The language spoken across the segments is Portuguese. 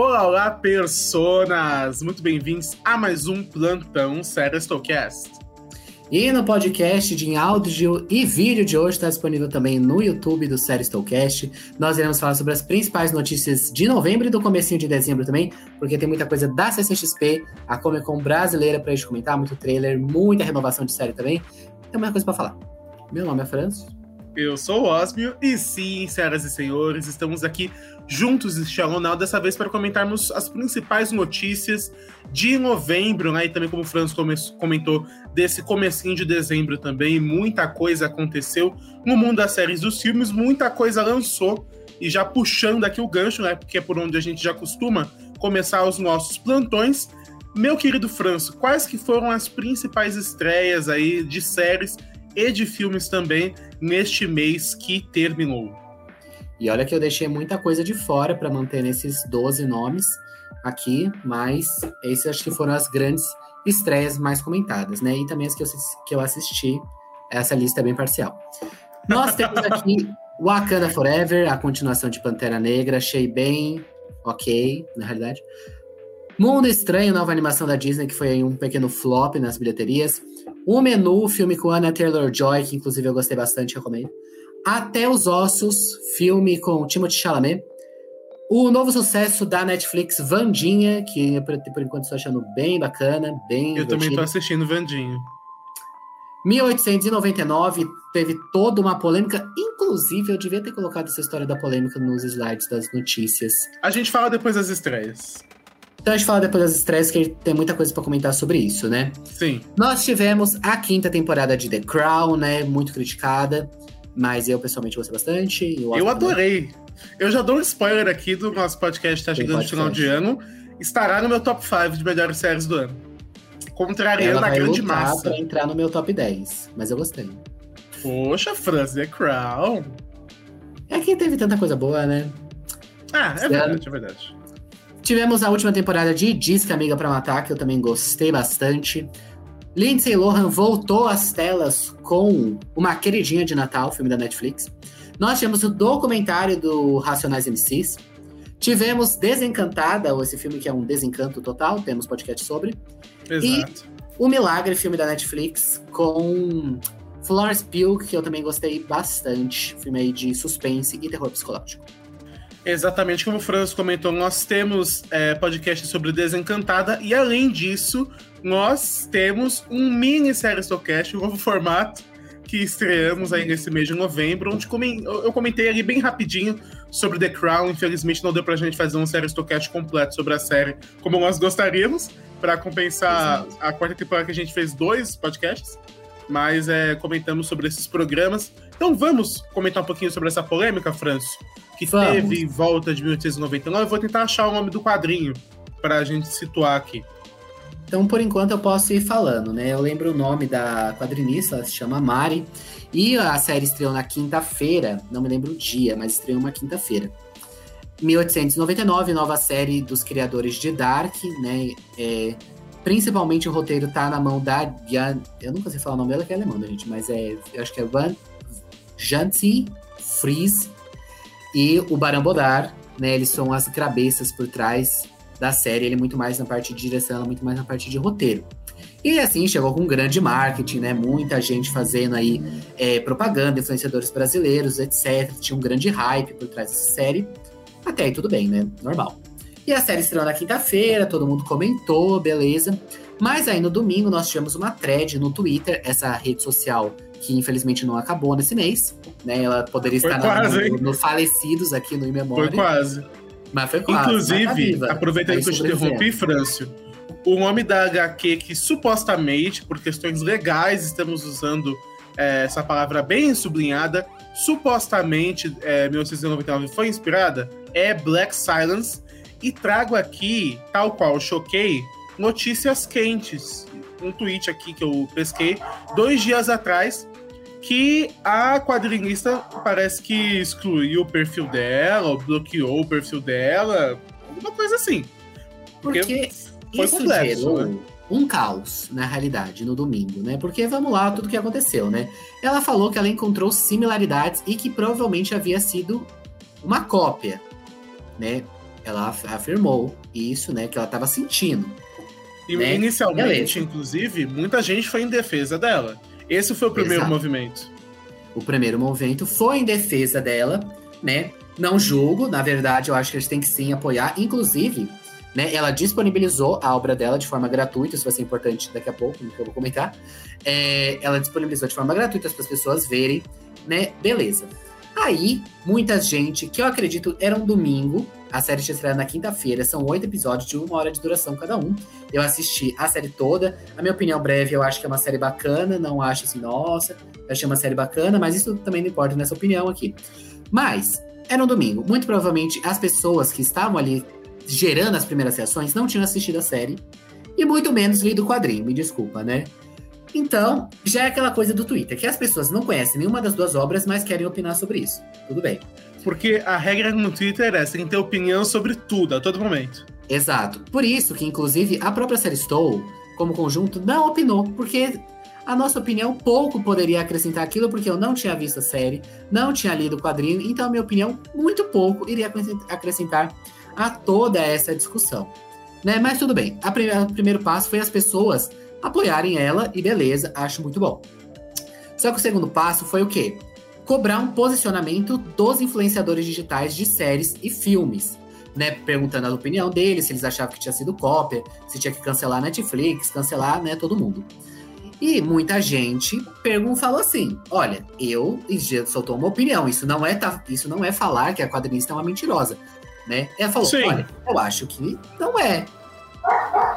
Olá, olá, personas! Muito bem-vindos a mais um Plantão Serestocast. E no podcast de áudio e vídeo de hoje está disponível também no YouTube do Serestocast. Nós iremos falar sobre as principais notícias de novembro e do comecinho de dezembro também, porque tem muita coisa da CCXP, a Comic Con brasileira para gente comentar, muito trailer, muita renovação de série também. Tem muita coisa para falar. Meu nome é Francis. Eu sou o Osmio e sim, senhoras e senhores, estamos aqui juntos este jornal, dessa vez para comentarmos as principais notícias de novembro, né? E também como o Franz comentou, desse comecinho de dezembro também, muita coisa aconteceu no mundo das séries dos filmes, muita coisa lançou, e já puxando aqui o gancho, né? Porque é por onde a gente já costuma começar os nossos plantões. Meu querido Franz, quais que foram as principais estreias aí de séries e de filmes também neste mês que terminou. E olha que eu deixei muita coisa de fora para manter nesses 12 nomes aqui, mas esses acho que foram as grandes estreias mais comentadas, né? E também as que eu, que eu assisti. Essa lista é bem parcial. Nós temos aqui Wakanda Forever, a continuação de Pantera Negra. Achei bem ok, na realidade. Mundo Estranho, nova animação da Disney, que foi um pequeno flop nas bilheterias. O Menu, filme com Anna Taylor-Joy, que inclusive eu gostei bastante, recomendo. Até os Ossos, filme com Timothée Chalamet. O novo sucesso da Netflix, Vandinha, que por, por enquanto estou achando bem bacana, bem Eu divertido. também estou assistindo Vandinha. 1899 teve toda uma polêmica, inclusive eu devia ter colocado essa história da polêmica nos slides das notícias. A gente fala depois das estreias. Então a gente fala depois das estreias, que tem muita coisa para comentar sobre isso, né? Sim. Nós tivemos a quinta temporada de The Crown, né? Muito criticada. Mas eu pessoalmente gostei bastante. Eu, eu adorei. Eu já dou um spoiler aqui do nosso podcast tá chegando no final de ano. Estará no meu top 5 de melhores séries do ano. Contrariando a grande massa. pra entrar no meu top 10, mas eu gostei. Poxa, Franz, The Crown. É que teve tanta coisa boa, né? Ah, é verdade, é verdade. Tivemos a última temporada de Disque Amiga para Matar, que eu também gostei bastante. Lindsay Lohan voltou às telas com uma queridinha de Natal, filme da Netflix. Nós tivemos o documentário do Racionais MCs. Tivemos Desencantada, esse filme que é um desencanto total, temos podcast sobre. Exato. E O Milagre, filme da Netflix, com Florence Pugh, que eu também gostei bastante. Filme aí de suspense e terror psicológico. Exatamente como o Franz comentou, nós temos é, podcast sobre Desencantada e, além disso, nós temos um mini série Stocast, um novo formato que estreamos aí nesse mês de novembro, onde eu comentei ali bem rapidinho sobre The Crown. Infelizmente não deu pra gente fazer um série Stocast completo sobre a série como nós gostaríamos, para compensar Exato. a quarta temporada que a gente fez dois podcasts, mas é, comentamos sobre esses programas. Então vamos comentar um pouquinho sobre essa polêmica, Franço? Que Vamos. teve em volta de 1899. Eu vou tentar achar o nome do quadrinho para a gente situar aqui. Então, por enquanto, eu posso ir falando, né? Eu lembro o nome da quadrinista, ela se chama Mari. E a série estreou na quinta-feira, não me lembro o dia, mas estreou uma quinta-feira. 1899, nova série dos criadores de Dark, né? É, principalmente o roteiro tá na mão da. Eu nunca sei falar o nome dela, que é alemã, gente, mas é. Eu acho que é Van Janti Fries e o Barão Bodar, né? Eles são as cabeças por trás da série. Ele é muito mais na parte de direção, é muito mais na parte de roteiro. E assim, chegou com um grande marketing, né? Muita gente fazendo aí é, propaganda, influenciadores brasileiros, etc. Tinha um grande hype por trás dessa série. Até aí tudo bem, né? Normal. E a série estreou na quinta-feira, todo mundo comentou, beleza. Mas aí no domingo nós tivemos uma thread no Twitter, essa rede social que infelizmente não acabou nesse mês, né? Ela poderia foi estar quase, no, no, Falecidos aqui no Memória. Foi quase. Mas foi quase. Inclusive, tá aproveitando que eu te interrompi, Frâncio, o nome da HQ que supostamente, por questões legais, estamos usando é, essa palavra bem sublinhada, supostamente é, 1999 foi inspirada, é Black Silence. E trago aqui, tal qual choquei, notícias quentes um tweet aqui que eu pesquei dois dias atrás que a quadrinista parece que excluiu o perfil dela, ou bloqueou o perfil dela, alguma coisa assim. Porque, Porque foi isso complexo, gerou né? um caos, na realidade, no domingo, né? Porque vamos lá, tudo que aconteceu, né? Ela falou que ela encontrou similaridades e que provavelmente havia sido uma cópia, né? Ela afirmou isso, né? Que ela estava sentindo. E né? inicialmente, Beleza. inclusive, muita gente foi em defesa dela. Esse foi o primeiro Exato. movimento. O primeiro movimento foi em defesa dela, né? Não julgo, na verdade, eu acho que eles têm que sim apoiar. Inclusive, né? Ela disponibilizou a obra dela de forma gratuita, isso vai ser importante daqui a pouco, no que eu vou comentar. É, ela disponibilizou de forma gratuita para as pessoas verem, né? Beleza. Aí, muita gente, que eu acredito era um domingo, a série tinha estreado na quinta-feira, são oito episódios de uma hora de duração cada um. Eu assisti a série toda. A minha opinião breve, eu acho que é uma série bacana, não acho assim, nossa, achei uma série bacana, mas isso também não importa nessa opinião aqui. Mas, era um domingo. Muito provavelmente as pessoas que estavam ali gerando as primeiras reações não tinham assistido a série e muito menos lido o quadrinho, me desculpa, né? Então, já é aquela coisa do Twitter, que as pessoas não conhecem nenhuma das duas obras, mas querem opinar sobre isso. Tudo bem. Porque a regra no Twitter é, você tem que ter opinião sobre tudo, a todo momento. Exato. Por isso que, inclusive, a própria série Stow, como conjunto, não opinou, porque a nossa opinião pouco poderia acrescentar aquilo, porque eu não tinha visto a série, não tinha lido o quadrinho, então a minha opinião, muito pouco, iria acrescentar a toda essa discussão. Né? Mas tudo bem. A primeira, o primeiro passo foi as pessoas apoiarem ela, e beleza, acho muito bom. Só que o segundo passo foi o quê? Cobrar um posicionamento dos influenciadores digitais de séries e filmes. Né, perguntando a opinião deles, se eles achavam que tinha sido cópia, se tinha que cancelar a Netflix, cancelar, né, todo mundo. E muita gente perguntou, falou assim: olha, eu soltou uma opinião. Isso não é tá, isso não é falar que a quadrinista é uma mentirosa, né? Ela falou: Sim. olha, eu acho que não é.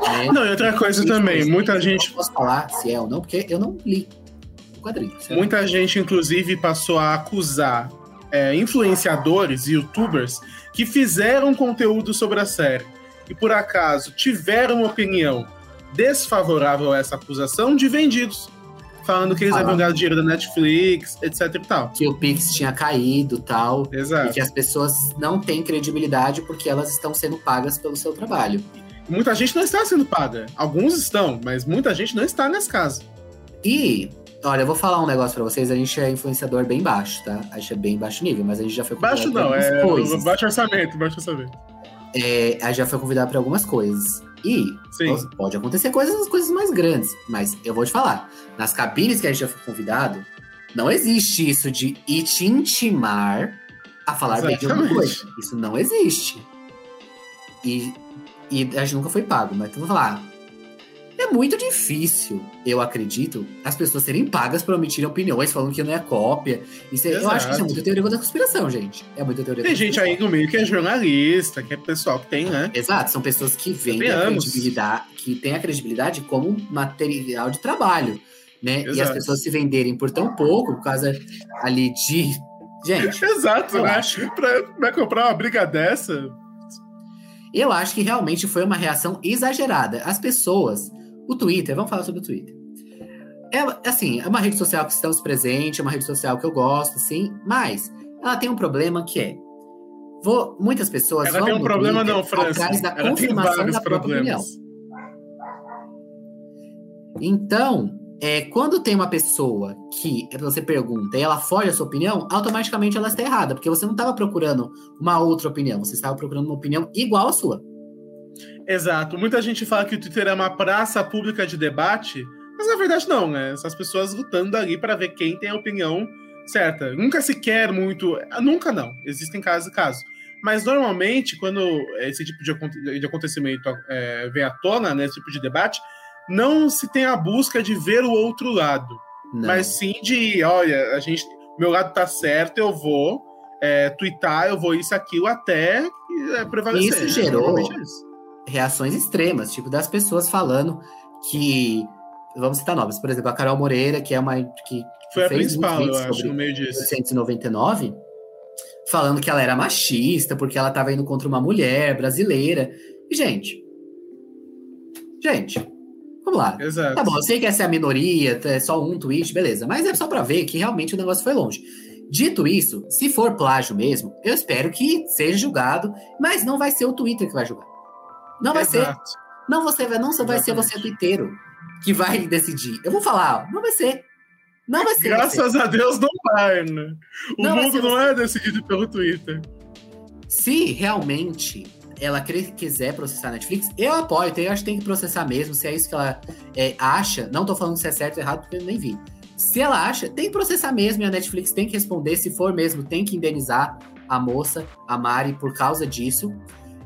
Né? Não, e outra coisa também, muita gente, Não posso falar se é ou não, porque eu não li o quadrinho. certo? muita gente, inclusive, passou a acusar é, influenciadores e youtubers que fizeram conteúdo sobre a série e, por acaso, tiveram uma opinião desfavorável a essa acusação de vendidos. Falando que eles Ah. haviam ganhado dinheiro da Netflix, etc e tal. Que o Pix tinha caído tal. E Exato. que as pessoas não têm credibilidade porque elas estão sendo pagas pelo seu trabalho. Muita gente não está sendo paga. Alguns estão, mas muita gente não está nesse caso. E, olha, eu vou falar um negócio pra vocês. A gente é influenciador bem baixo, tá? A gente é bem baixo nível, mas a gente já foi Baixo não, é coisas. baixo orçamento, baixo orçamento. É, a gente já foi convidado para algumas coisas. E Sim. pode acontecer coisas, coisas mais grandes. Mas eu vou te falar, nas cabines que a gente já foi convidado, não existe isso de ir te intimar a falar bem de alguma Exatamente. coisa. Isso não existe. E, e a gente nunca foi pago, mas vou falar. É muito difícil, eu acredito, as pessoas serem pagas por omitirem opiniões falando que não é cópia. Isso é- eu acho que isso é Exato. muito teoria da conspiração, gente. É muito teoria Tem gente aí no meio que é jornalista, que é pessoal que tem, né? Exato, são pessoas que vendem a credibilidade, que têm a credibilidade como material de trabalho, né? E as Exato. pessoas se venderem por tão pouco, por causa ali de. Gente, Exato, Eu né? acho. Pra, pra comprar uma briga dessa. Eu acho que realmente foi uma reação exagerada. As pessoas. O Twitter, vamos falar sobre o Twitter. É, assim, é uma rede social que estamos presente, é uma rede social que eu gosto, sim, mas ela tem um problema que é. Vou, muitas pessoas Ela vão tem um problema, Twitter não, França. atrás da Ela tem confirmação vários da própria opinião. problemas. Então, é, quando tem uma pessoa que você pergunta e ela foge a sua opinião, automaticamente ela está errada, porque você não estava procurando uma outra opinião, você estava procurando uma opinião igual à sua. Exato. Muita gente fala que o Twitter é uma praça pública de debate, mas na verdade não, né? Essas pessoas lutando ali para ver quem tem a opinião certa. Nunca se quer muito. Nunca não. Existem casos e casos. Mas normalmente, quando esse tipo de acontecimento é, vem à tona, né, esse tipo de debate, não se tem a busca de ver o outro lado. Não. Mas sim de, olha, a gente, meu lado tá certo, eu vou é, twittar, eu vou isso, aquilo, até é, prevalecer. Isso gerou- é isso. reações extremas, tipo das pessoas falando que vamos citar nomes, por exemplo, a Carol Moreira, que é uma que Foi a principal, eu acho, no meio disso. 1999, falando que ela era machista porque ela estava indo contra uma mulher brasileira. E gente, gente, vamos lá. Exato. Tá bom, eu sei que essa é a minoria, é só um tweet, beleza. Mas é só pra ver que realmente o negócio foi longe. Dito isso, se for plágio mesmo, eu espero que seja julgado, mas não vai ser o Twitter que vai julgar. Não vai ser. Exato. Não você vai, não vai ser você twitteiro que vai decidir. Eu vou falar, ó, não vai ser. Não vai ser. você. Graças a Deus não vai, né? O Não mundo ser não é decidido pelo Twitter. Se realmente ela quiser processar a Netflix, eu apoio, então eu acho que tem que processar mesmo, se é isso que ela é, acha. Não tô falando se é certo ou errado, porque eu nem vi. Se ela acha, tem que processar mesmo e a Netflix tem que responder. Se for mesmo, tem que indenizar a moça, a Mari, por causa disso.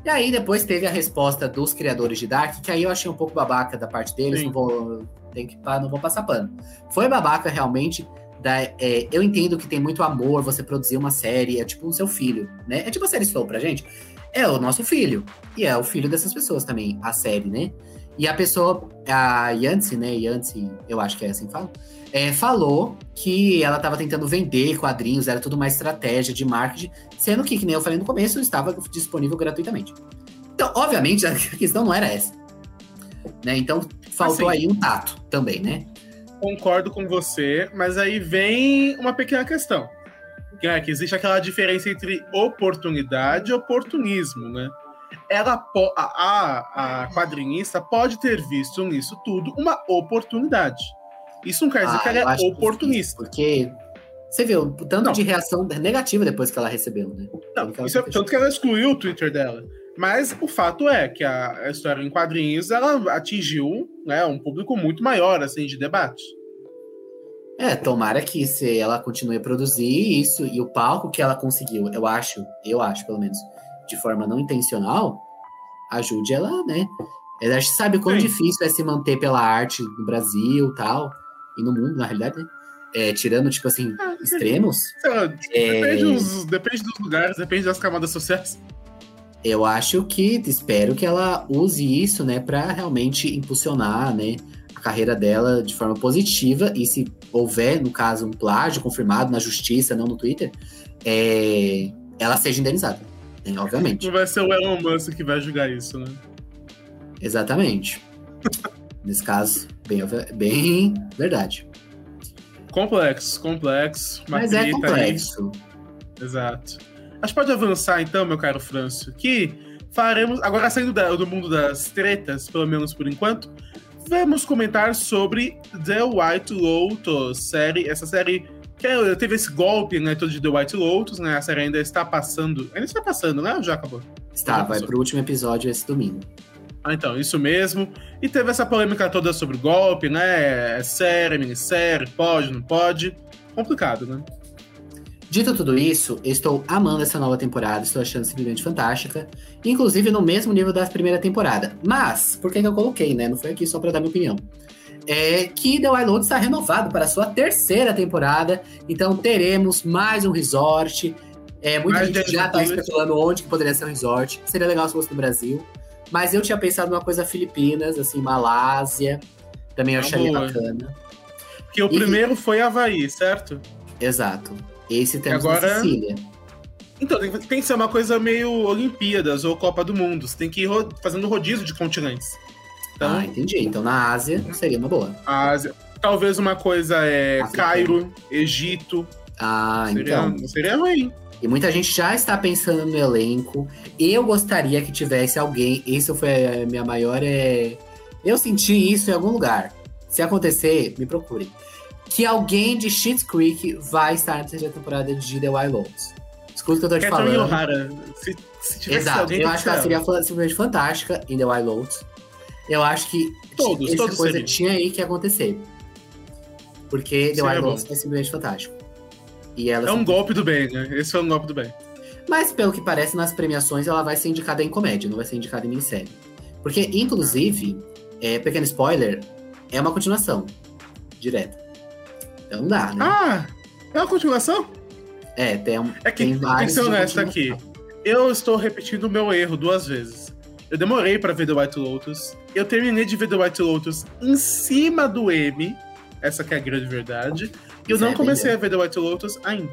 E aí depois teve a resposta dos criadores de Dark, que aí eu achei um pouco babaca da parte deles, não vou, tem que, não vou passar pano. Foi babaca realmente. Da, é, eu entendo que tem muito amor você produzir uma série, é tipo o seu filho, né? É tipo a série Slow pra gente. É o nosso filho. E é o filho dessas pessoas também, a série, né? E a pessoa, a Yancy, né? Yancy, eu acho que é assim que fala é, falou que ela estava tentando vender quadrinhos, era tudo uma estratégia de marketing, sendo que, que nem eu falei no começo, estava disponível gratuitamente. Então, obviamente, a questão não era essa. Né? Então, faltou assim, aí um tato também, né? Concordo com você, mas aí vem uma pequena questão. Que é que existe aquela diferença entre oportunidade e oportunismo, né? Ela a, a, a quadrinista pode ter visto nisso tudo uma oportunidade. Isso não quer dizer ah, que ela é oportunista. Porque você viu o tanto não. de reação negativa depois que ela recebeu, né? Não, que isso é, tanto que ela excluiu o Twitter dela. Mas o fato é que a, a história em quadrinhos ela atingiu né, um público muito maior assim, de debate. É, tomara que se ela continue a produzir isso e o palco que ela conseguiu, eu acho, eu acho pelo menos, de forma não intencional, ajude ela, né? A gente sabe quão Sim. difícil é se manter pela arte no Brasil tal e no mundo, na realidade, né? É, tirando, tipo assim, ah, extremos. Lá, depende, dos, depende, dos, lugares, depende das camadas sociais. Eu acho que, espero que ela use isso, né, para realmente impulsionar, né, a carreira dela de forma positiva. E se houver, no caso, um plágio confirmado na justiça, não no Twitter, é, ela seja indenizada, né, obviamente. Não vai ser o Elon Musk que vai julgar isso, né? Exatamente. Nesse caso, bem, bem verdade. Complexo, complexo. Mas é complexo. Aí. Exato. Acho que pode avançar então, meu caro Franço, que faremos, agora saindo do mundo das tretas, pelo menos por enquanto, vamos comentar sobre The White Lotus, série, essa série que é, teve esse golpe, né, todo de The White Lotus, né, a série ainda está passando, ainda está passando, né, ou já acabou? Está, vai pro último episódio esse domingo. Ah, então, isso mesmo. E teve essa polêmica toda sobre o golpe, né? É série, minissérie, pode, não pode. Complicado, né? Dito tudo isso, estou amando essa nova temporada, estou achando simplesmente fantástica, inclusive no mesmo nível da primeira temporada. Mas, por que, que eu coloquei, né? Não foi aqui só para dar minha opinião. É que The Wild está renovado para a sua terceira temporada, então teremos mais um resort. É, muita mais gente já está especulando onde que poderia ser um resort. Seria legal se fosse no Brasil. Mas eu tinha pensado numa coisa Filipinas, assim, Malásia. Também eu acharia bacana. Porque o e... primeiro foi Havaí, certo? Exato. Esse temos Agora... na Sicília. Então, tem, tem, que ser uma coisa meio Olimpíadas ou Copa do Mundo. Você tem que ir ro fazendo rodízio de continentes. Então, ah, entendi. Então na Ásia seria uma boa. Ásia. Talvez uma coisa é Cairo, Egito. Ah, seria, então. Seria ruim. E muita gente já está pensando no elenco. Eu gostaria que tivesse alguém. Isso foi a minha maior. É... Eu senti isso em algum lugar. Se acontecer, me procurem. Que alguém de Schitt's Creek vai estar na terceira temporada de The Wild Lotus. Escuta o que eu tô te falando. O'Hara. Se, se Exato. eu acho que ela seria simplesmente fantástica em The Wild Lotus. Eu acho que todos, essa todos coisa seriam. tinha aí que acontecer. Porque The Wild Lotus é simplesmente fantástico. E ela é um golpe do bem, né? Esse foi um golpe do bem. Mas, pelo que parece, nas premiações ela vai ser indicada em comédia, não vai ser indicada em minissérie. Porque, inclusive, é, pequeno spoiler, é uma continuação. Direta. Então não dá, né? Ah! É uma continuação? É, tem, um, é que, tem vários. Tem que ser honesto aqui. Eu estou repetindo o meu erro duas vezes. Eu demorei para ver The White Lotus. Eu terminei de ver The White Lotus em cima do M. Essa que é a grande verdade. E eu não comecei a ver The White Lotus ainda.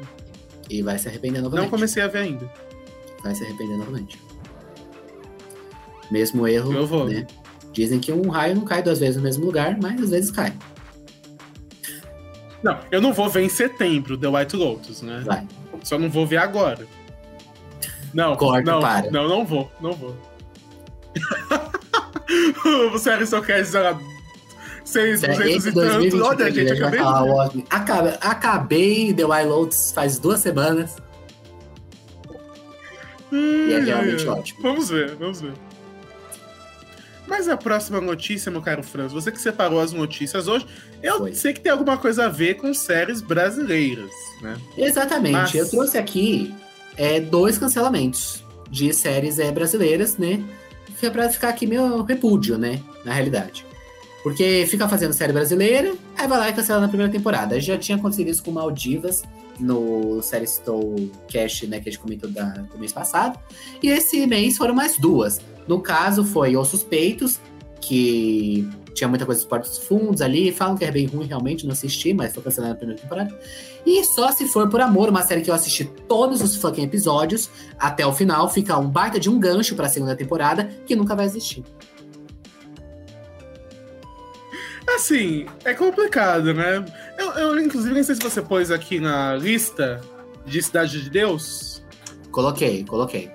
E vai se arrepender novamente. Não comecei a ver ainda. Vai se arrepender novamente. Mesmo erro. Eu vou. Né? Dizem que um raio não cai duas vezes no mesmo lugar, mas às vezes cai. Não, eu não vou ver em setembro The White Lotus, né? Vai. Só não vou ver agora. Não, Corta, não, para. não, não vou, não vou. Você era só quer 6, 200 e tanto. Olha, gente, acabei de... Acabei, acabei The Wild Lotus faz duas semanas. E é realmente ótimo. Vamos ver, vamos ver. Mas a próxima notícia, meu caro Franz, você que separou as notícias hoje, eu Foi. sei que tem alguma coisa a ver com séries brasileiras, né? Exatamente. Mas- Eu trouxe aqui é, dois cancelamentos de séries é, brasileiras, né? Que é pra ficar aqui meu repúdio, né? Na realidade. Porque fica fazendo série brasileira, aí vai lá e cancela na primeira temporada. Já tinha acontecido isso com Maldivas no Série Stow Cash, né? Que a gente comentou da- do mês passado. E esse mês foram mais duas. No caso, foi Os Suspeitos, que tinha muita coisa dos portos fundos ali. Falam que é bem ruim, realmente, não assisti, mas foi cancelado na primeira temporada. E Só Se For Por Amor, uma série que eu assisti todos os fucking episódios até o final, fica um baita de um gancho pra segunda temporada que nunca vai existir. Assim, é complicado, né? Eu, eu, inclusive, nem sei se você pôs aqui na lista de Cidade de Deus. Coloquei, coloquei.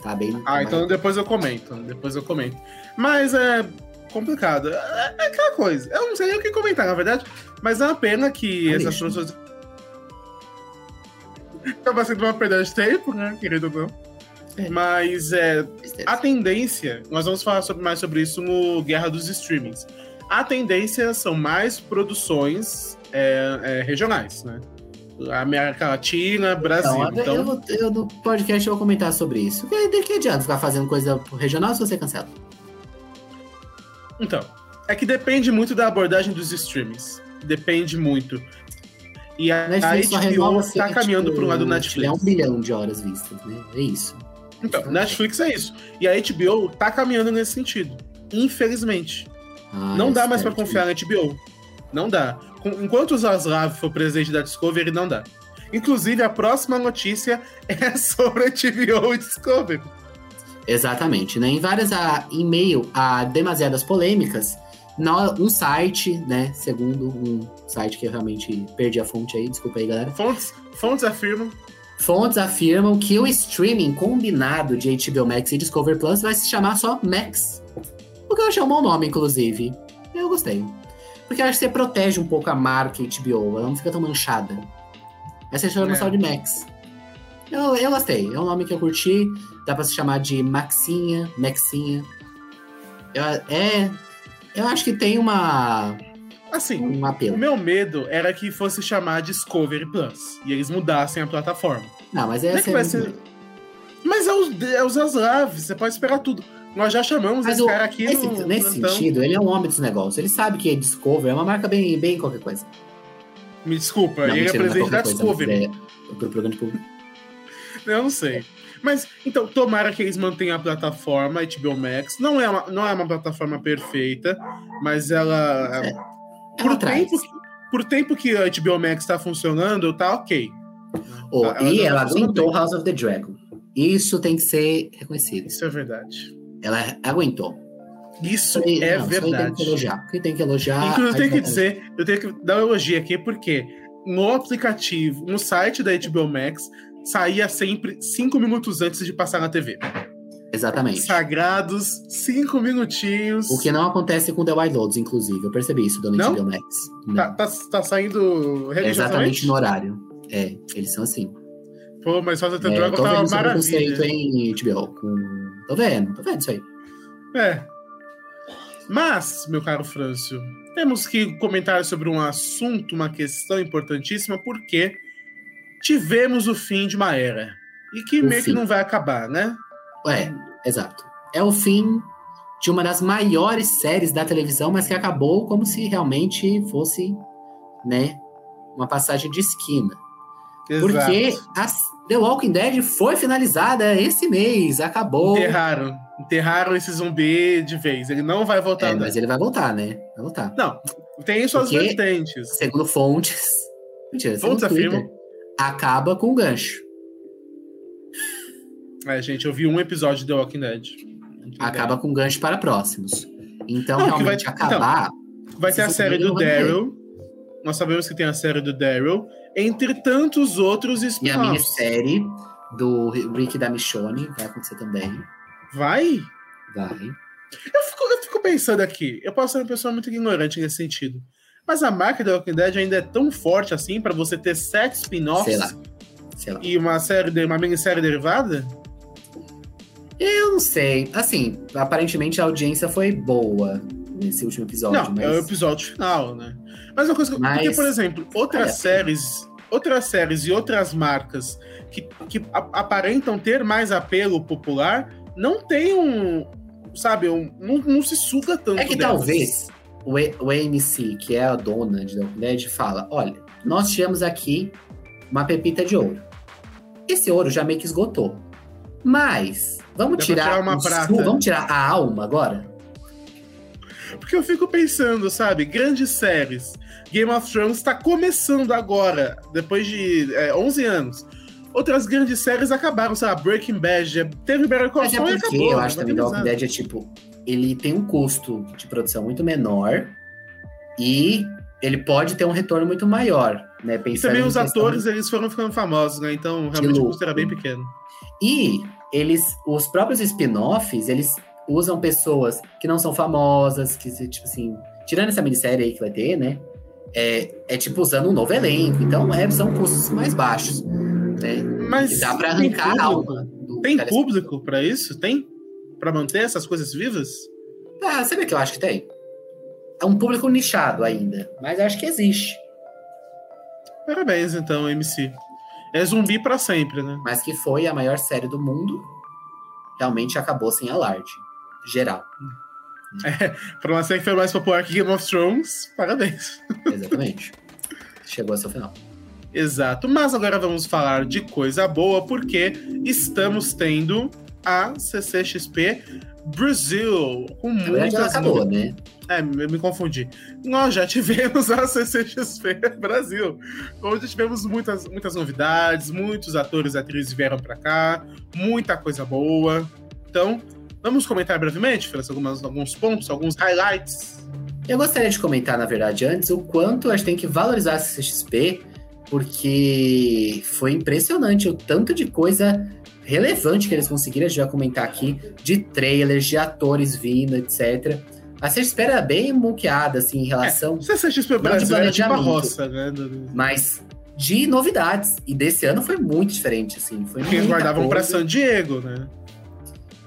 Está bem. Ah, então depois eu comento. Depois eu comento. Mas é complicado. É, é aquela coisa. Eu não sei nem o que comentar, na verdade. Mas é uma pena que É essas pessoas. Acaba sendo uma perda de tempo, né, querido não? É. Mas é, a tendência, nós vamos falar sobre- mais sobre isso no Guerra dos Streamings. A tendência são mais produções é, é, regionais, né? América Latina, Brasil. Então, eu, Então, vou- eu no podcast eu vou comentar sobre isso. Porque de que adianta ficar fazendo coisa regional se você cancela? então, é que depende muito da abordagem dos streamings. Depende muito. E a, a Netflix HBO se, tá caminhando tipo, pro lado do Netflix. um bilhão de horas vistas, né? É isso. Então, Netflix é isso. E a HBO tá caminhando nesse sentido. Infelizmente. Ah, não dá mais que- confiar na HBO. Não dá. Enquanto o Zaslav for presidente da Discovery, não dá. Inclusive, a próxima notícia é sobre a e Discovery. Exatamente, né? Em várias, a, em meio a demasiadas polêmicas, na- um site, né? Segundo um site que eu realmente perdi a fonte aí, desculpa aí, galera. Fontes, fontes afirmam. Fontes afirmam que o streaming combinado de HBO Max e Discovery Plus vai se chamar só Max. O que eu achei um bom nome, inclusive. Eu gostei. Porque eu acho que você protege um pouco a marca HBO, ela não fica tão manchada. Aí você chama É. só de Max. Eu, eu gostei, é um nome que eu curti. Dá pra se chamar de Maxinha, Maxinha. Eu, é. Eu acho que tem uma, Assim, um o apelo. meu medo era que fosse chamar Discovery Plus. E eles mudassem a plataforma. Não, mas é essa que é vai muito ser. Mas é os, é os Zaslav, você pode esperar tudo. Nós já chamamos Mas esse o- cara aqui nesse, no nesse plantão. sentido, ele é um homem dos negócios. Ele sabe que a Discover é uma marca bem, bem qualquer coisa. Me desculpa, ele é mentira, não presidente da coisa, Discovery. mas É, pro programa de público. Eu não sei. Mas, então, tomara que eles mantenham a plataforma HBO Max. Não é uma, não é uma plataforma perfeita, mas ela. É, por, Ela tempo, que- por tempo que a HBO Max tá funcionando, tá ok. Oh, Ela e já ela aguentou. House of the Dragon. Isso tem que ser reconhecido. Isso é verdade. Ela aguentou. Isso é não, isso aí tem que verdade. elogiar. Porque tem que elogiar. Inclusive, eu tenho que dizer, eu tenho que dar um elogio aqui, porque no aplicativo, no site da HBO Max, saía sempre cinco minutos antes de passar na TV. Exatamente. Sagrados cinco minutinhos. O que não acontece com The Wild Loads, inclusive. Eu percebi isso do Não? HBO Max. Não. Tá, tá, tá saindo É exatamente no horário. É, eles são assim. Pô, mas House of the É, tá esse preconceito maravilha. em HBO. Com... Tô vendo, tô vendo isso aí. É. Mas, meu caro Frâncio, temos que comentar sobre um assunto, uma questão importantíssima, porque tivemos o fim de uma era. E que O meio que fim. não vai acabar, né? É, exato. É o fim de uma das maiores séries da televisão, mas que acabou como se realmente fosse, né, uma passagem de esquina. Porque a The Walking Dead foi finalizada esse mês, acabou. Enterraram. Enterraram esse zumbi de vez. Ele não vai voltar. É, mas ele vai voltar, né? Vai voltar. Não, tem suas Porque- vertentes. Segundo fontes. Mentira, Fontes afirmam. acaba com o gancho. É, gente, eu vi um episódio de The Walking Dead. Acaba com o gancho para próximos. Então, Não, realmente, vai- acabar. Vai ter a série do. Daryl. Nós sabemos que tem a série do Daryl. Entre tantos outros E a minissérie do Rick da Michonne vai acontecer também. Vai? Vai. Eu fico, eu fico pensando aqui. Eu posso ser uma pessoa muito ignorante nesse sentido. Mas a marca The Walking Dead ainda é tão forte assim pra você ter sete spin-offs e uma série, de- uma minissérie derivada? Eu não sei. Assim, aparentemente a audiência foi boa nesse último episódio. Não, mas... é o episódio final, né? Mas uma coisa que. Mas- Porque, por exemplo, outras a séries. Outras séries e outras marcas que, que aparentam ter mais apelo popular não tem um. Sabe, um, não, não se suga tanto. É que delas. talvez o, A- o AMC, que é a dona de Walking Dead, fala: olha, nós tínhamos aqui uma pepita de ouro. Esse ouro já meio que esgotou. Mas, vamos Dá tirar, tirar uma o prata. vamos tirar a alma agora? Porque eu fico pensando, sabe, grandes séries. Game of Thrones está começando agora, depois de é, 11 anos. Outras grandes séries acabaram, sei lá, Breaking Bad, já teve Better Call é Saul e porque acabou. eu acho também mais Walking. Dead é tipo, ele tem um custo de produção muito menor e ele pode ter um retorno muito maior, né? E Pensando também em os atores, eles foram ficando famosos, né? Então, realmente o custo era bem pequeno. E eles, os próprios spin-offs, eles usam pessoas que não são famosas, que, tipo assim, tirando essa minissérie aí que vai ter, né? É, é tipo usando um novo elenco. Então, é, são custos mais baixos, né? Mas E dá pra arrancar a alma. do Tem público pra isso? Tem? Pra manter essas coisas vivas? Ah, sabe o que eu acho que tem? É um público nichado ainda, mas acho que existe. Parabéns, então, MC. É zumbi pra sempre, né? Mas que foi a maior série do mundo, realmente acabou sem alarde. Geral. Pra uma série que foi mais popular que Game of Thrones, parabéns. Exatamente. Chegou ao seu final. Exato. Mas agora vamos falar de coisa boa, porque estamos tendo a CCXP Brasil, com Na verdade, ela muitas acabou, né? É, eu me confundi. Nós já tivemos a CCXP Brasil, onde tivemos muitas, muitas novidades, muitos atores e atrizes vieram pra cá, muita coisa boa. Então, vamos comentar brevemente, França, algumas, alguns pontos, alguns highlights. Eu gostaria de comentar, na verdade, antes, o quanto a gente tem que valorizar a CCXP, porque foi impressionante o tanto de coisa relevante que eles conseguiram, a gente vai comentar aqui, de trailers, de atores vindo, etc. A CCXP era bem muqueada, assim, em relação, CCXP de Brasil é tipo a planejamento. roça, né? mas de novidades. E desse ano foi muito diferente, assim. Foi Que eles guardavam pra coisa. San Diego, né?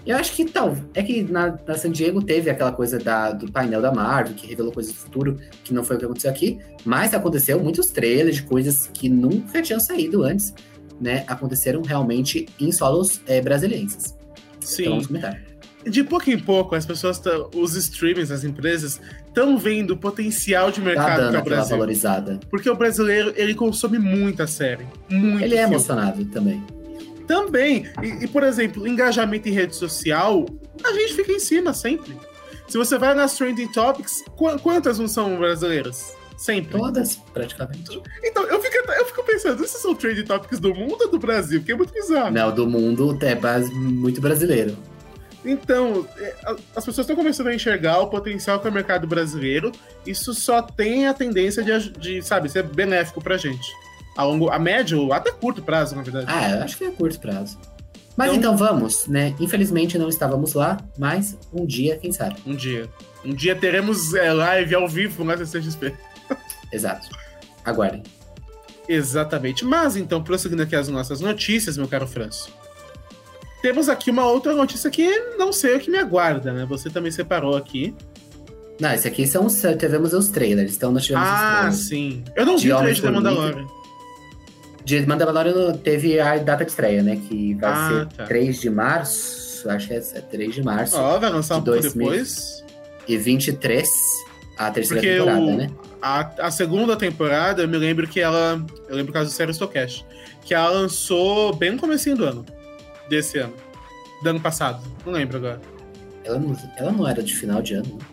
Eu acho que tal. É que na, na San Diego teve aquela coisa da, do painel da Marvel, que revelou coisas do futuro, que não foi o que aconteceu aqui. Mas aconteceu muitos trailers de coisas que nunca tinham saído antes, né? Aconteceram realmente em solos é, brasileiros. Então Sim. vamos comentar. De pouco em pouco, as pessoas, os streamers, as empresas, estão vendo o potencial de Tá mercado que dando é Brasil. valorizada. Porque o brasileiro, ele consome muita série. Muito Ele é filme. emocionado também. Também. E, e, por exemplo, engajamento em rede social, a gente fica em cima sempre. Se você vai nas trending topics, qu- quantas não são brasileiras? Sempre. Todas, praticamente. Então, eu fico, eu fico pensando, esses são trending topics do mundo ou do Brasil? Porque é muito bizarro. Não, do mundo é base- muito brasileiro. Então, é, as pessoas estão começando a enxergar o potencial que é o mercado brasileiro. Isso só tem a tendência de, de, sabe, ser benéfico pra gente. A, longo, a médio, ou até curto prazo, na verdade. Ah, eu acho que é curto prazo. Mas Então- então vamos, né? Infelizmente não estávamos lá, mas um dia, quem sabe. Um dia. Um dia teremos é, live ao vivo na CCXP. Exato. Aguardem. Exatamente. Mas então, prosseguindo aqui as nossas notícias, meu caro Franço. Temos aqui uma outra notícia que não sei o que me aguarda, né? Você também separou aqui. Não, esse aqui são os. Tivemos os trailers, então nós tivemos os Ah, trailers. sim. Eu não vi o trailer Formiga. Mandalorian. De Mandalorian teve a data de estreia, né? Que vai Ah, ser tá. 3 de março. Acho que é 3 de março. Ó, vai lançar um De pouco dois depois. E 23, a terceira Porque temporada, o- né? A, a segunda temporada, eu me lembro que ela. Eu lembro por causa do Série Stocast. Que ela lançou bem no comecinho do ano. Desse ano. Do ano passado. Não lembro agora. Ela não, ela não era de final de ano. né?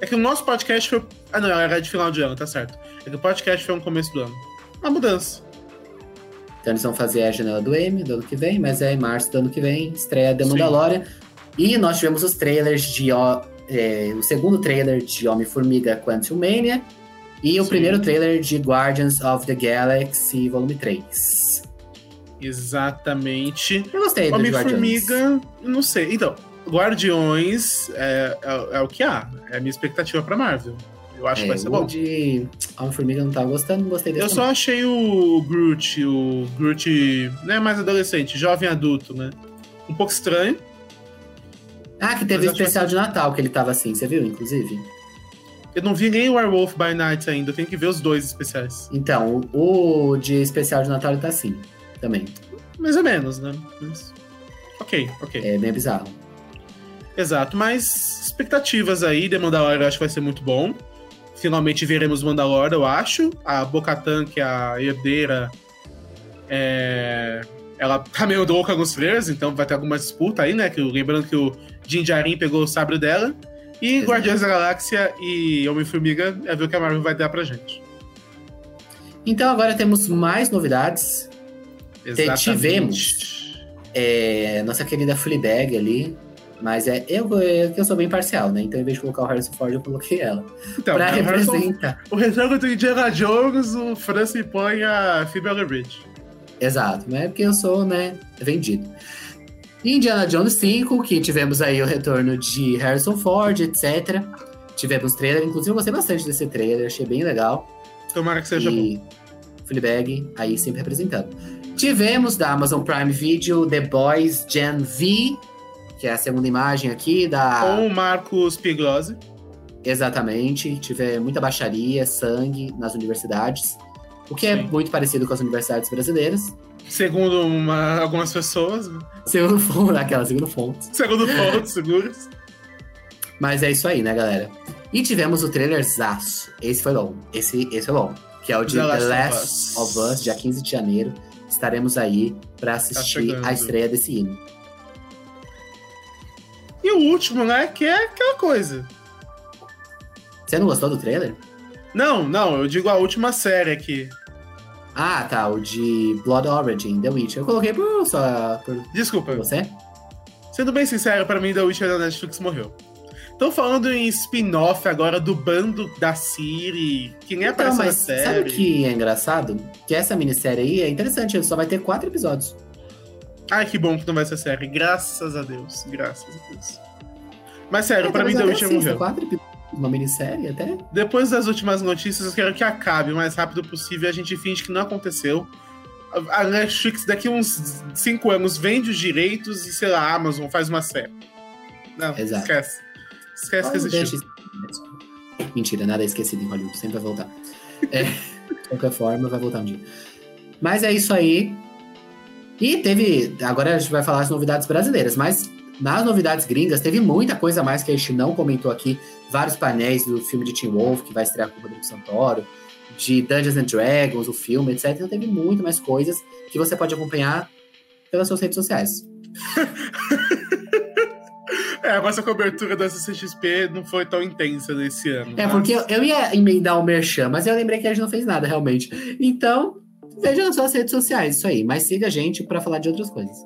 É que o nosso podcast foi. Ah, não, ela era de final de ano, tá certo. É que o podcast foi no começo do ano. Uma mudança. Então eles vão fazer a janela do M do ano que vem, mas é em março do ano que vem, estreia The Sim. Mandalorian. E nós tivemos os trailers de. é, o segundo trailer de Homem-Formiga Quantum Mania. E o Sim. primeiro trailer de Guardians of the Galaxy Volume 3. Exatamente. Eu gostei do. Homem-Formiga, não sei. Então, Guardiões é, é, é o que há. É a minha expectativa pra Marvel. Eu acho que vai ser É, bom. de Homem-Formiga eu não tava gostando, não gostei desse Eu só achei o Groot, o Groot, não é mais adolescente, jovem adulto, né? um pouco estranho. Ah, que teve o especial de Natal que ele tava assim, você viu, inclusive? Eu não vi nem o Werewolf by Night ainda, eu tenho que ver os dois especiais. Então, o de especial de Natal ele tá assim, também. Mais ou menos, né? Mas... Ok, ok. É bem bizarro. Exato, mas expectativas aí, The Mandalorian eu acho que vai ser muito bom. Finalmente veremos Mandalorian, eu acho. A Bo-Katan, que é a herdeira, é... ela tá meio louca nos trailers, então vai ter alguma disputa aí, né? Que, lembrando que o Din Djarin pegou o sabre dela. E Exato. Guardiões da Galáxia e Homem-Formiga é ver o que a Marvel vai dar pra gente. Então agora temos mais novidades. Exatamente. Tivemos é, nossa querida Fleabag ali, mas é eu, eu, eu sou bem parcial, né? Então, em vez de colocar o Harrison Ford, eu coloquei ela. Então, pra representar. O reserva do Indiana Jones, o Francis põe a Phoebe Bridge. Exato, mas é porque eu sou, né, vendido. Indiana Jones 5, que tivemos aí o retorno de Harrison Ford, etc. Tivemos trailer, inclusive eu gostei bastante desse trailer, achei bem legal. Tomara que seja e... bom. Fleabag, aí sempre representando. Tivemos da Amazon Prime Video The Boys Gen V, que é a segunda imagem aqui da. Com o Marcos Piglose. Exatamente. Tive muita baixaria, sangue nas universidades. O que é Sim. é muito parecido com as universidades brasileiras. Segundo uma, algumas pessoas. Né? Segundo fonte, aquela, segundo fonte. Segundo fonte, seguros. Mas é isso aí, né, galera? E tivemos o trailer Zaço. Esse foi bom. Esse, esse foi bom. Que é o de The, The Last, of, Us. of Us, dia 15 de janeiro. Estaremos aí para assistir tá a estreia desse hino. E o último, né? Que é aquela coisa. Você não gostou do trailer? Não, não, eu digo a última série aqui. Ah, tá, o de Blood Origin, The Witcher. Eu coloquei por só por Desculpa. Você? Sendo bem sincero, para mim The Witcher da Netflix morreu. Tô falando em spin-off agora do bando da Siri, que nem então, aparece na série. Sabe o que é engraçado? Que essa minissérie aí é interessante, só vai ter quatro episódios. Ai, que bom que não vai ser série. Graças a Deus. Graças a Deus. Mas sério, é, pra mim The Witcher morreu. Quatro uma minissérie até? Depois das últimas notícias, eu quero que acabe o mais rápido possível a gente finge que não aconteceu. A Netflix, daqui uns cinco anos, vende os direitos e, sei lá, a Amazon faz uma série. Não, Exato. esquece. Esquece que existiu. Mentira, nada é esquecido em Hollywood, sempre vai voltar. É, de qualquer forma, vai voltar um dia. Mas é isso aí. E teve. Agora a gente vai falar as novidades brasileiras, mas nas novidades gringas teve muita coisa a mais que a gente não comentou aqui. Vários painéis do filme de Tim Wolf, que vai estrear com o Rodrigo Santoro, de Dungeons and Dragons, o filme, etc. Então teve muito mais coisas que você pode acompanhar pelas suas redes sociais. É, mas a cobertura da CCXP não foi tão intensa nesse ano. É, mas... porque eu, eu ia emendar o Merchan, mas eu lembrei que a gente não fez nada, realmente. Então, veja nas suas redes sociais, isso aí. Mas siga a gente para falar de outras coisas.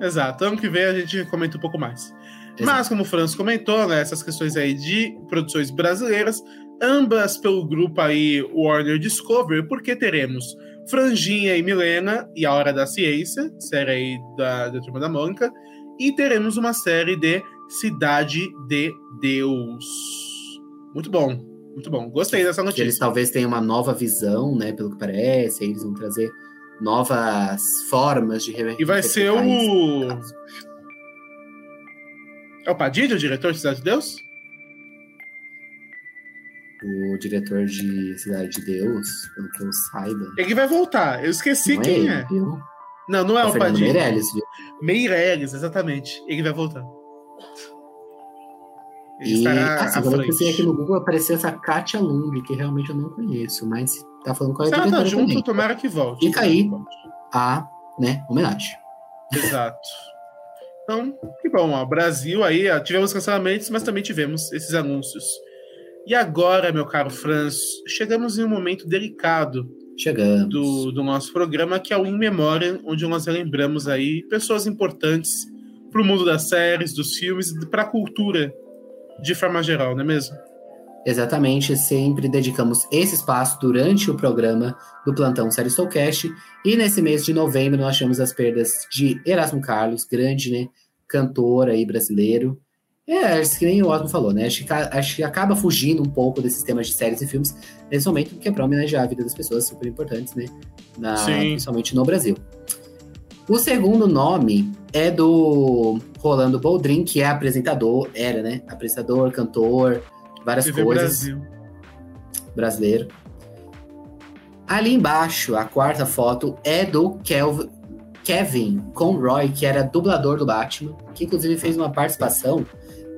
Exato. Ano que vem a gente comenta um pouco mais. Exato. Mas, como o Franz comentou, né, essas questões aí de produções brasileiras, ambas pelo grupo aí Warner Discovery, porque teremos Franjinha e Milena e A Hora da Ciência, série aí da, da Turma da Mônica, e teremos uma série de Cidade de Deus. Muito bom, muito bom. Gostei dessa notícia. Eles talvez tenham uma nova visão, né, pelo que parece, eles vão trazer novas formas de E vai ser o. É o Padilha, o diretor de Cidade de Deus? O diretor de Cidade de Deus, pelo que eu saiba. Ele vai voltar. Eu esqueci não é quem é. é. Viu? Não, não é, é o, Padilha. Meirelles, viu? Meirelles, exatamente. Ele vai voltar. Ele e, assim, quando eu pensei aqui no Google, apareceu essa Katia Lund, que realmente eu não conheço, mas tá falando com a diretora tá junto, também. tomara que volte. Fica aí a né, homenagem. Exato. Então, que bom, ó, Brasil aí, ó, tivemos cancelamentos, mas também tivemos esses anúncios. E agora, meu caro Franz, chegamos em um momento delicado chegamos. Do, do nosso programa, que é o In Memoriam, onde nós relembramos aí pessoas importantes para o mundo das séries, dos filmes para a cultura de forma geral, não é mesmo? Exatamente, sempre dedicamos esse espaço durante o programa do Plantão Série Soulcast. E nesse mês de novembro nós tivemos as perdas de Erasmo Carlos, grande né, cantor aí brasileiro. É, acho que nem o Osmo falou, né? Acho que, acho que acaba fugindo um pouco desses temas de séries e filmes nesse momento, porque é para homenagear a vida das pessoas super importantes, né? Na, principalmente no Brasil. O segundo nome é do Rolando Boldrin, que é apresentador, era, né? Apresentador, cantor, várias TV coisas. Brasil. Brasileiro. Ali embaixo, a quarta foto é do Kelv- Kevin Conroy, que era dublador do Batman, que inclusive fez uma participação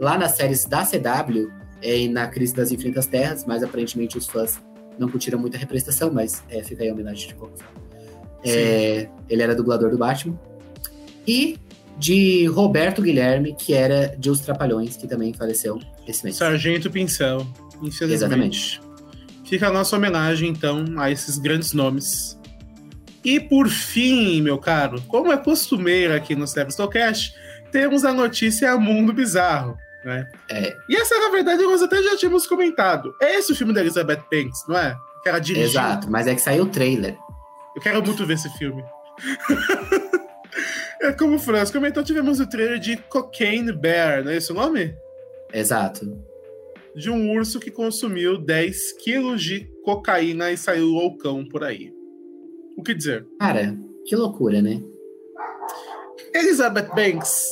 lá nas séries da CW é, e na Crise das Infinitas Terras, mas aparentemente os fãs não curtiram muito a representação, mas é, fica aí a homenagem de qualquer forma. É, ele era dublador do Batman. E de Roberto Guilherme, que era de Os Trapalhões, que também faleceu esse mês. Sargento Pincel, infelizmente. Exatamente. Fica a nossa homenagem, então, a esses grandes nomes. E por fim, meu caro, como é costumeiro aqui no Sebastocast, temos a notícia Mundo Bizarro. Né? É. E essa, na verdade, nós até já tínhamos comentado. É esse o filme da Elizabeth Banks, não é? Que ela dirigiu. Exato, mas é que saiu o trailer. Eu quero muito ver esse filme. é como o Franz comentou, tivemos o trailer de Cocaine Bear, não é esse o nome? Exato. De um urso que consumiu 10 quilos de cocaína e saiu loucão por aí. O que dizer? Cara, que loucura, né? Elizabeth Banks.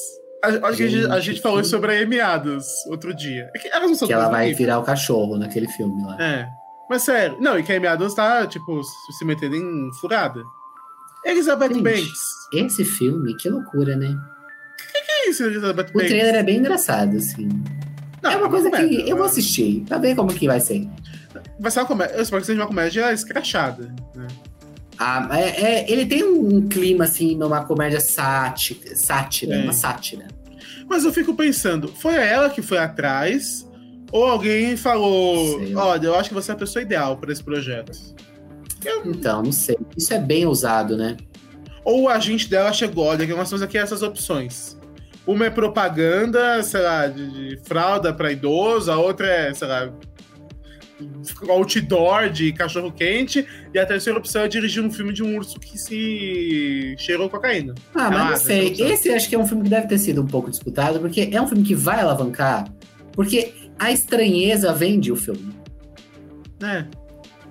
a- Acho que a gente, a Gente, falou sobre a Amy Adams outro dia. É que são Que ela vai virar o cachorro naquele filme lá. É. Mas sério, não, e que a Amy Adams tá, tipo, se metendo em furada. Elizabeth Gente. Banks. Esse filme, que loucura, né? Que isso, Elizabeth O Banks? trailer é bem engraçado, assim. Não, é uma coisa comédia, que eu vou assistir, pra ver como que vai ser. Vai ser uma comédia. Eu espero que seja uma comédia escrachada. Né? Ah, é, é- ele tem um clima, assim, uma comédia sáti- sátira, É. uma sátira. Mas eu fico pensando, foi ela que foi atrás? Ou alguém falou. Olha, eu acho que você é a pessoa ideal para esse projeto? Então, não sei. Isso é bem ousado, né? Ou o agente dela chegou: Olha, nós temos aqui essas opções. Uma é propaganda, sei lá, de, de fralda para idoso, a outra é, sei lá, outdoor de cachorro quente, e a terceira opção é dirigir um filme de um urso que se cheirou cocaína. Ah, mas Ah, não sei. opção. Esse acho que é um filme que deve ter sido um pouco disputado, porque é um filme que vai alavancar, porque a estranheza vende o filme. É,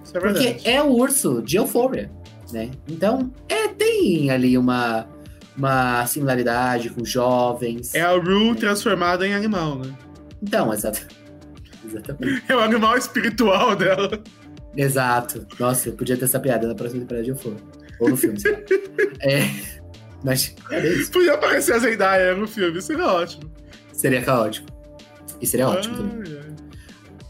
isso é verdade. Porque é o urso de Euphoria, né? Então, é, tem ali uma, uma similaridade com jovens. É a Rue transformada em animal, né? Então, exato. Exatamente. É o animal espiritual dela. Exato. Nossa, eu podia ter essa piada na próxima temporada de Euphoria. Ou no filme. É, mas é isso. Podia aparecer a Zendaya no filme, seria ótimo. Seria caótico. E seria ótimo também.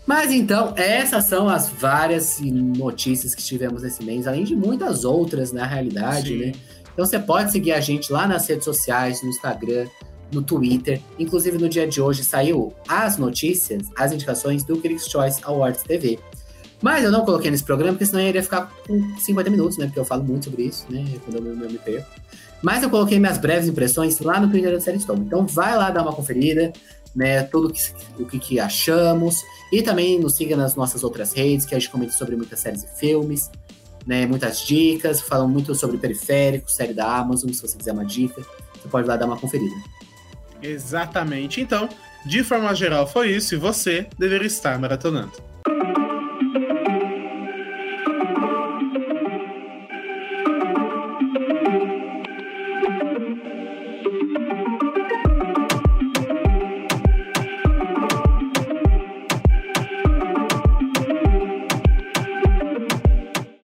Mas então, essas são as várias notícias que tivemos nesse mês, além de muitas outras na realidade, Sim. né? Então você pode seguir a gente lá nas redes sociais, no Instagram, no Twitter. Inclusive no dia de hoje saiu as notícias, as indicações do Critics' Choice Awards TV. Mas eu não coloquei nesse programa, porque senão eu iria ficar com 50 minutos, né? Porque eu falo muito sobre isso, né? Quando eu me perco. Mas eu coloquei minhas breves impressões lá no Twitter da Série Stone. Então vai lá dar uma conferida, né? Tudo que, o que, que achamos. E também nos siga nas nossas outras redes, que a gente comenta sobre muitas séries e filmes, né? Muitas dicas, falam muito sobre periféricos, série da Amazon, se você quiser uma dica, você pode lá dar uma conferida. Exatamente. Então, de forma geral, foi isso. E você deveria estar maratonando.